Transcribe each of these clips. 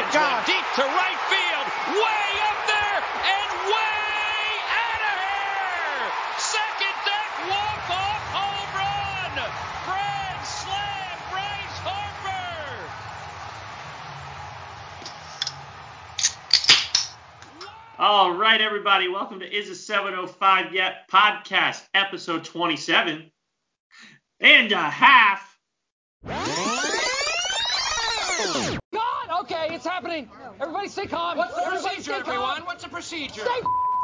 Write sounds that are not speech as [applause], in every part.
my God. Deep to right field. Way up there and way out of here. Second deck walk-off home run. Grand slam, Bryce Harper. All right, everybody, welcome to Is a 705 Yet podcast, episode 27 and a half. It's happening. Everybody stay calm. What's the Everybody procedure, stay calm. everyone? What's the procedure? Stay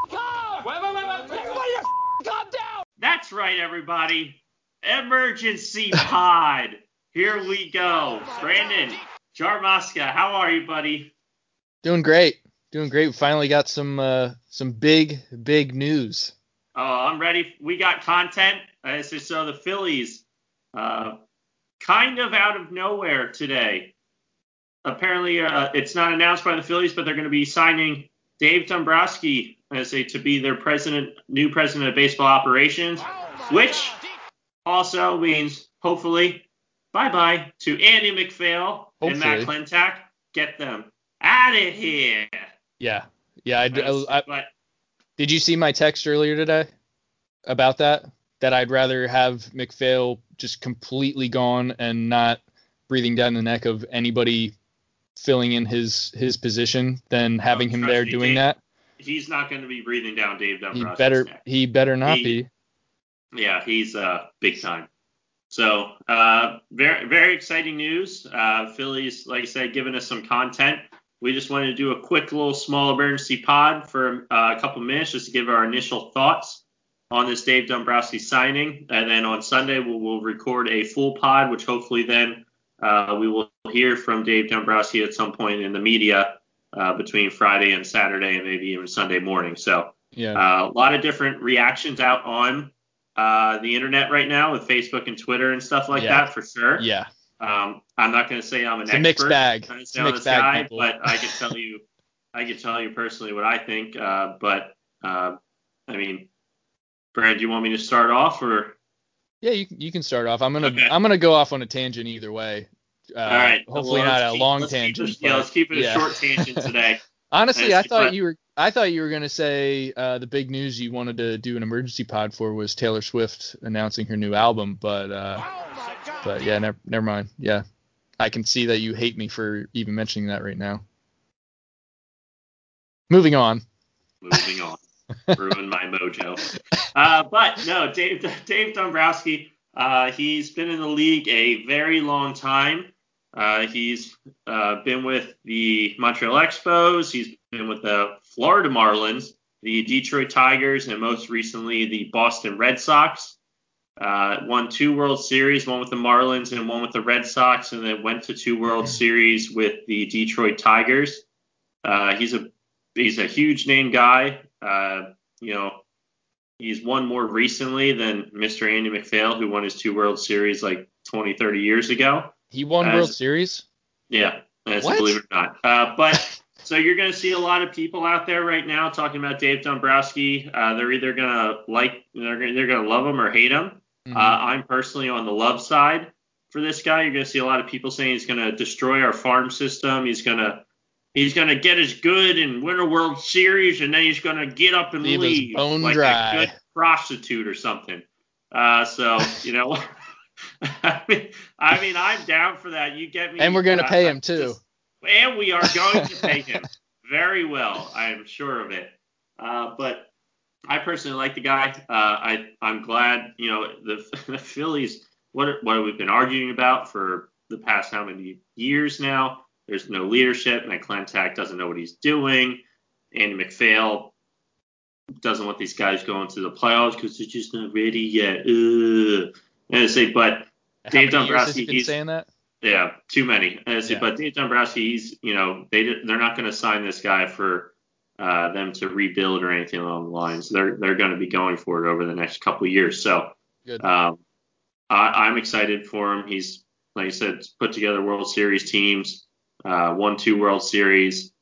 calm. Wait, wait, wait, wait. Everybody just calm down. That's right, everybody. Emergency pod. Here we go. Brandon, Jarmoska, how are you, buddy? Doing great. Doing great. We finally got some uh, some big big news. Oh, I'm ready. We got content. Uh, so, so the Phillies, uh, kind of out of nowhere today. Apparently, uh, it's not announced by the Phillies, but they're going to be signing Dave Dombrowski as a to be their president, new president of baseball operations, which also means hopefully bye bye to Andy MacPhail and Matt Hopefully. Klentak. Get them out of here. Yeah. Yeah. I, I- I- but did you see my text earlier today about that? That I'd rather have MacPhail just completely gone and not breathing down the neck of anybody filling in his his position than having him there me, doing Dave. that. he's not going to be breathing down Dave He better neck. he better not He- be. Yeah, he's uh big time. So uh, very very exciting news. Uh, Phillies, like I said, giving us some content. We just wanted to do a quick little small emergency pod for uh, a couple minutes just to give our initial thoughts on this Dave Dombrowski signing, and then on Sunday we'll, we'll record a full pod, which hopefully then uh, we will hear from Dave Dombrowski at some point in the media uh, between Friday and Saturday, and maybe even Sunday morning. So. Yeah. Uh, a lot of different reactions out on uh, the internet right now with Facebook and Twitter and stuff like Yeah. that for sure. yeah. Um, I'm not going to say I'm an It's a expert mixed bag. It's a mixed guy, bag, people. but I can [laughs] tell you, I can tell you personally what I think. Uh, but uh, I mean, Brad, do you want me to start off or? Yeah, you can- you can start off. I'm gonna Okay. I'm gonna go off on a tangent either way. Uh, All right. Hopefully well, not let's a keep- long let's keep tangent. it- yeah, but- let's keep it a short tangent today. [laughs] Honestly, I thought but- you were I thought you were gonna say uh, the big news you wanted to do an emergency pod for was Taylor Swift announcing her new album, but uh, but yeah, never, never mind. Yeah, I can see that you hate me for even mentioning that right now. Moving on. Moving on. Ruined my mojo. Uh, but no, Dave Dave Dombrowski, uh, he's been in the league a very long time. Uh, he's uh, been with the Montreal Expos. He's been with the Florida Marlins, the Detroit Tigers, and most recently the Boston Red Sox. Uh, won two World Series, one with the Marlins and one with the Red Sox, and then went to two World Series with the Detroit Tigers. Uh, he's a he's a huge name guy. Uh, you know, he's won more recently than Mr. Andy MacPhail, who won his two World Series like 20, 30 years ago. He won As- World Series. Yeah, as believe it or not. Uh, but [laughs] so you're going to see a lot of people out there right now talking about Dave Dombrowski. Uh, they're either going to like, they're going they're to love him or hate him. Mhm. Uh, I'm personally on the love side for this guy. You're going to see a lot of people saying he's going to destroy our farm system. He's going to he's going to get us good and win a World Series, and then he's going to get up and Leave leave bone like dry. a good prostitute or something. Uh, so you know, [laughs] I mean, I mean, I'm down for that. You get me. And we're gonna uh, pay him, too. just- and we are going to pay him [laughs] very well. I am sure of it. Uh, but I personally like the guy. Uh, I I'm glad you know the, [laughs] the Phillies. What what have we've been arguing about for the past how many years now? There's no leadership. Matt Klentak doesn't know what he's doing. Andy MacPhail doesn't want these guys going to the playoffs because they're just not ready yet. Ugh. And I say, but How Dave many years has Dombrowski, he's- saying that? yeah, too many. And I say, Yeah. But Dave Dombrowski, he's you know they they're not going to sign this guy for uh, them to rebuild or anything along the lines. They're they're going to be going for it over the next couple of years. So Good. um, I, I'm excited for him. He's like I said, put together World Series teams, uh, won two World Series.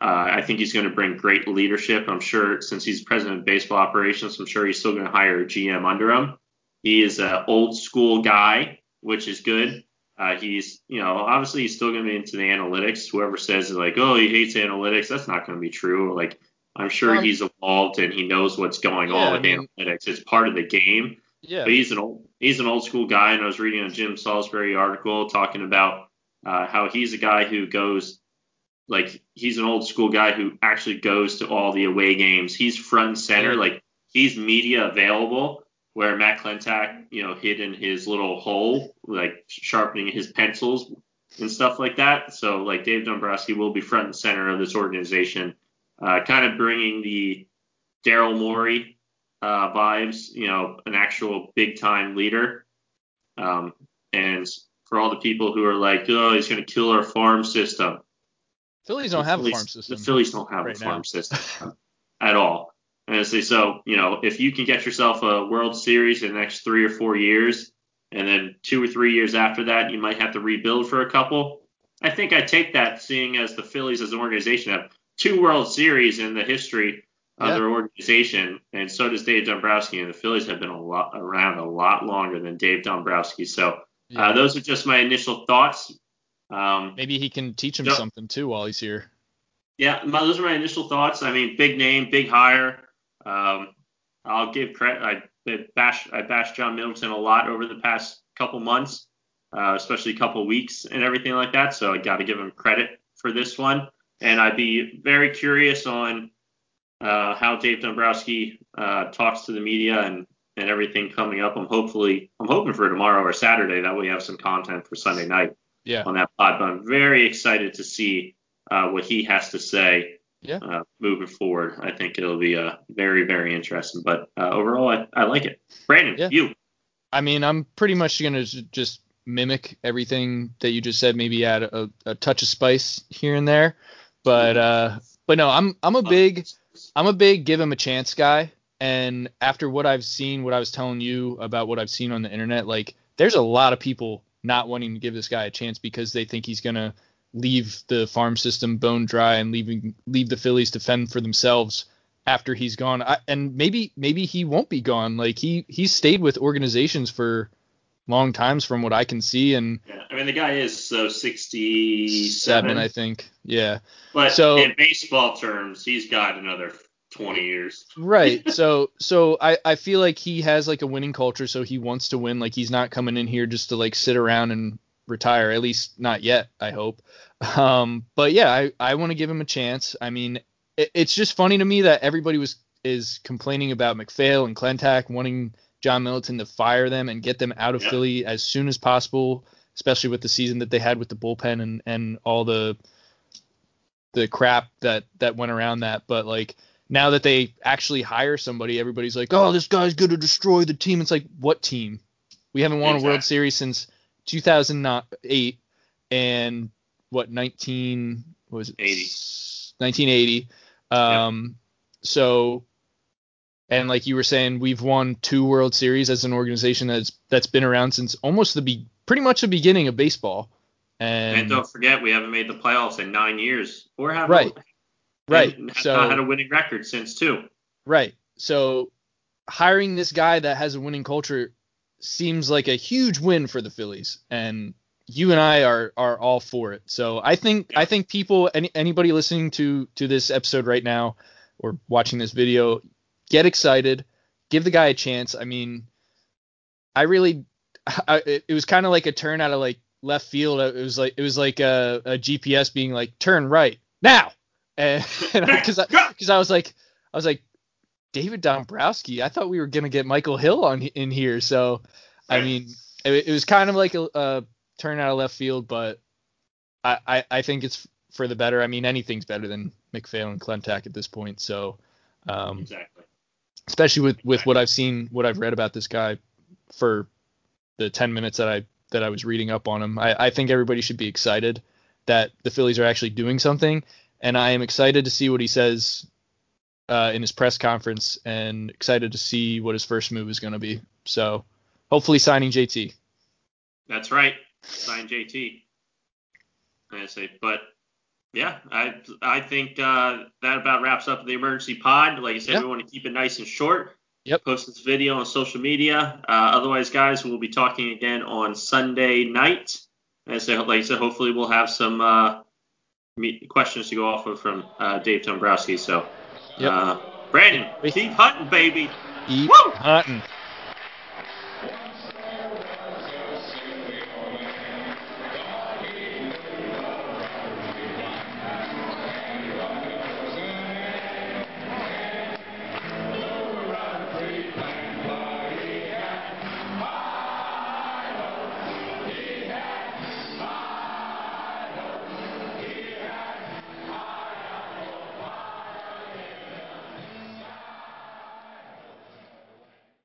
Uh, I think he's going to bring great leadership. I'm sure since he's president of baseball operations, I'm sure he's still going to hire a GM under him. He is an old school guy, which is good. Uh, he's, you know, obviously he's still going to be into the analytics. Whoever says like, oh, he hates analytics, that's not going to be true. Like, I'm sure Well, he's evolved and he knows what's going Yeah, on I with mean- analytics. It's part of the game. Yeah. But he's an old he's an old school guy, and I was reading a Jim Salisbury article talking about uh, how he's a guy who goes like he's an old school guy who actually goes to all the away games. He's front and center, like he's media available. Where Matt Klentak, you know, hid in his little hole, like sharpening his pencils and stuff like that. So like Dave Dombrowski will be front and center of this organization, uh, kind of bringing the Daryl Morey uh, vibes, you know, an actual big time leader. Um, and for all the people who are like, oh, he's going to kill our farm system. Phillies don't The have a Phillies- farm system. The Phillies don't have right a farm now. system uh, at all. And say, so, you know, if you can get yourself a World Series in the next three or four years, and then two or three years after that, you might have to rebuild for a couple. I think I take that, seeing as the Phillies as an organization have two World Series in the history of Yeah. their organization, and so does Dave Dombrowski, and the Phillies have been a lot around a lot longer than Dave Dombrowski. So Yeah. uh, those are just my initial thoughts. Um, Maybe he can teach him No. something too while he's here. yeah, my, those are my initial thoughts. I mean, big name, big hire. Um, I'll give credit. I I bash I bashed John Middleton a lot over the past couple months, uh, especially a couple weeks and everything like that. So I got to give him credit for this one. And I'd be very curious on uh, how Dave Dombrowski uh, talks to the media and and everything coming up. I'm hopefully I'm hoping for tomorrow or Saturday that we have some content for Sunday night Yeah. on that pod. But I'm very excited to see uh, what he has to say Yeah. uh, moving forward. I think it'll be uh, very, very interesting. But uh, overall, I, I like it. Brandon, Yeah. you. I mean, I'm pretty much gonna just mimic everything that you just said. Maybe add a, a touch of spice here and there, but uh, but no, I'm I'm a big I'm a big give him a chance guy. And after what I've seen, what I was telling you about what I've seen on the internet, like there's a lot of people not wanting to give this guy a chance because they think he's gonna leave the farm system bone dry and leaving leave the Phillies to fend for themselves after he's gone. I, and maybe maybe he won't be gone. Like he he's stayed with organizations for long times from what I can see and Yeah, I mean, the guy is so 67. seven I think. Yeah. But So- in baseball terms, he's got another 20 years. Right. [laughs] So so I I feel like he has like a winning culture so he wants to win like he's not coming in here just to like sit around and retire at least not yet I hope. Um but yeah, I I want to give him a chance. I mean it, it's just funny to me that everybody was is complaining about MacPhail and Klentak wanting John Middleton to fire them and get them out of Yeah. Philly as soon as possible, especially with the season that they had with the bullpen and and all the the crap that that went around that. But like now that they actually hire somebody, everybody's like, oh, this guy's going to destroy the team. It's like, what team? We haven't won a World Series since 2008 and what 19 what was it 80. 1980. Um, so and like you were saying, we've won two World Series as an organization that's that's been around since almost the be pretty much the beginning of baseball. And, And don't forget, we haven't made the playoffs in nine years. Or have Right. Right, and so not had a winning record since, too. Right. So hiring this guy that has a winning culture seems like a huge win for the Phillies, and you and I are are all for it. So I think. I think people any, anybody listening to to this episode right now or watching this video get excited, give the guy a chance. I mean, I really I, it, it was kind of like a turn out of like left field. It was like it was like a, a GPS being like turn right now, and [laughs] because because I was like I was like David Dombrowski. I thought we were gonna get Michael Hill on in here. So I mean, it, it was kind of like a, a turn out of left field, but I, I I think it's for the better. I mean, anything's better than MacPhail and Klentak at this point. So um, Exactly. especially with with what I've seen, what I've read about this guy for the 10 minutes that I that I was reading up on him. I, I think everybody should be excited that the Phillies are actually doing something, and I am excited to see what he says uh, in his press conference, and excited to see what his first move is going to be. So hopefully signing JT. That's right. Sign JT. I say, but yeah, I I think uh, that about wraps up the emergency pod. Like I said, Yeah. we want to keep it nice and short. Yep. Post this video on social media. Uh, otherwise, guys, we'll be talking again on Sunday night And so, like I said, hopefully we'll have some uh, questions to go off of from uh, Dave Dombrowski. So, Yep. uh, Brandon, keep hunting, baby. Keep Woo! hunting.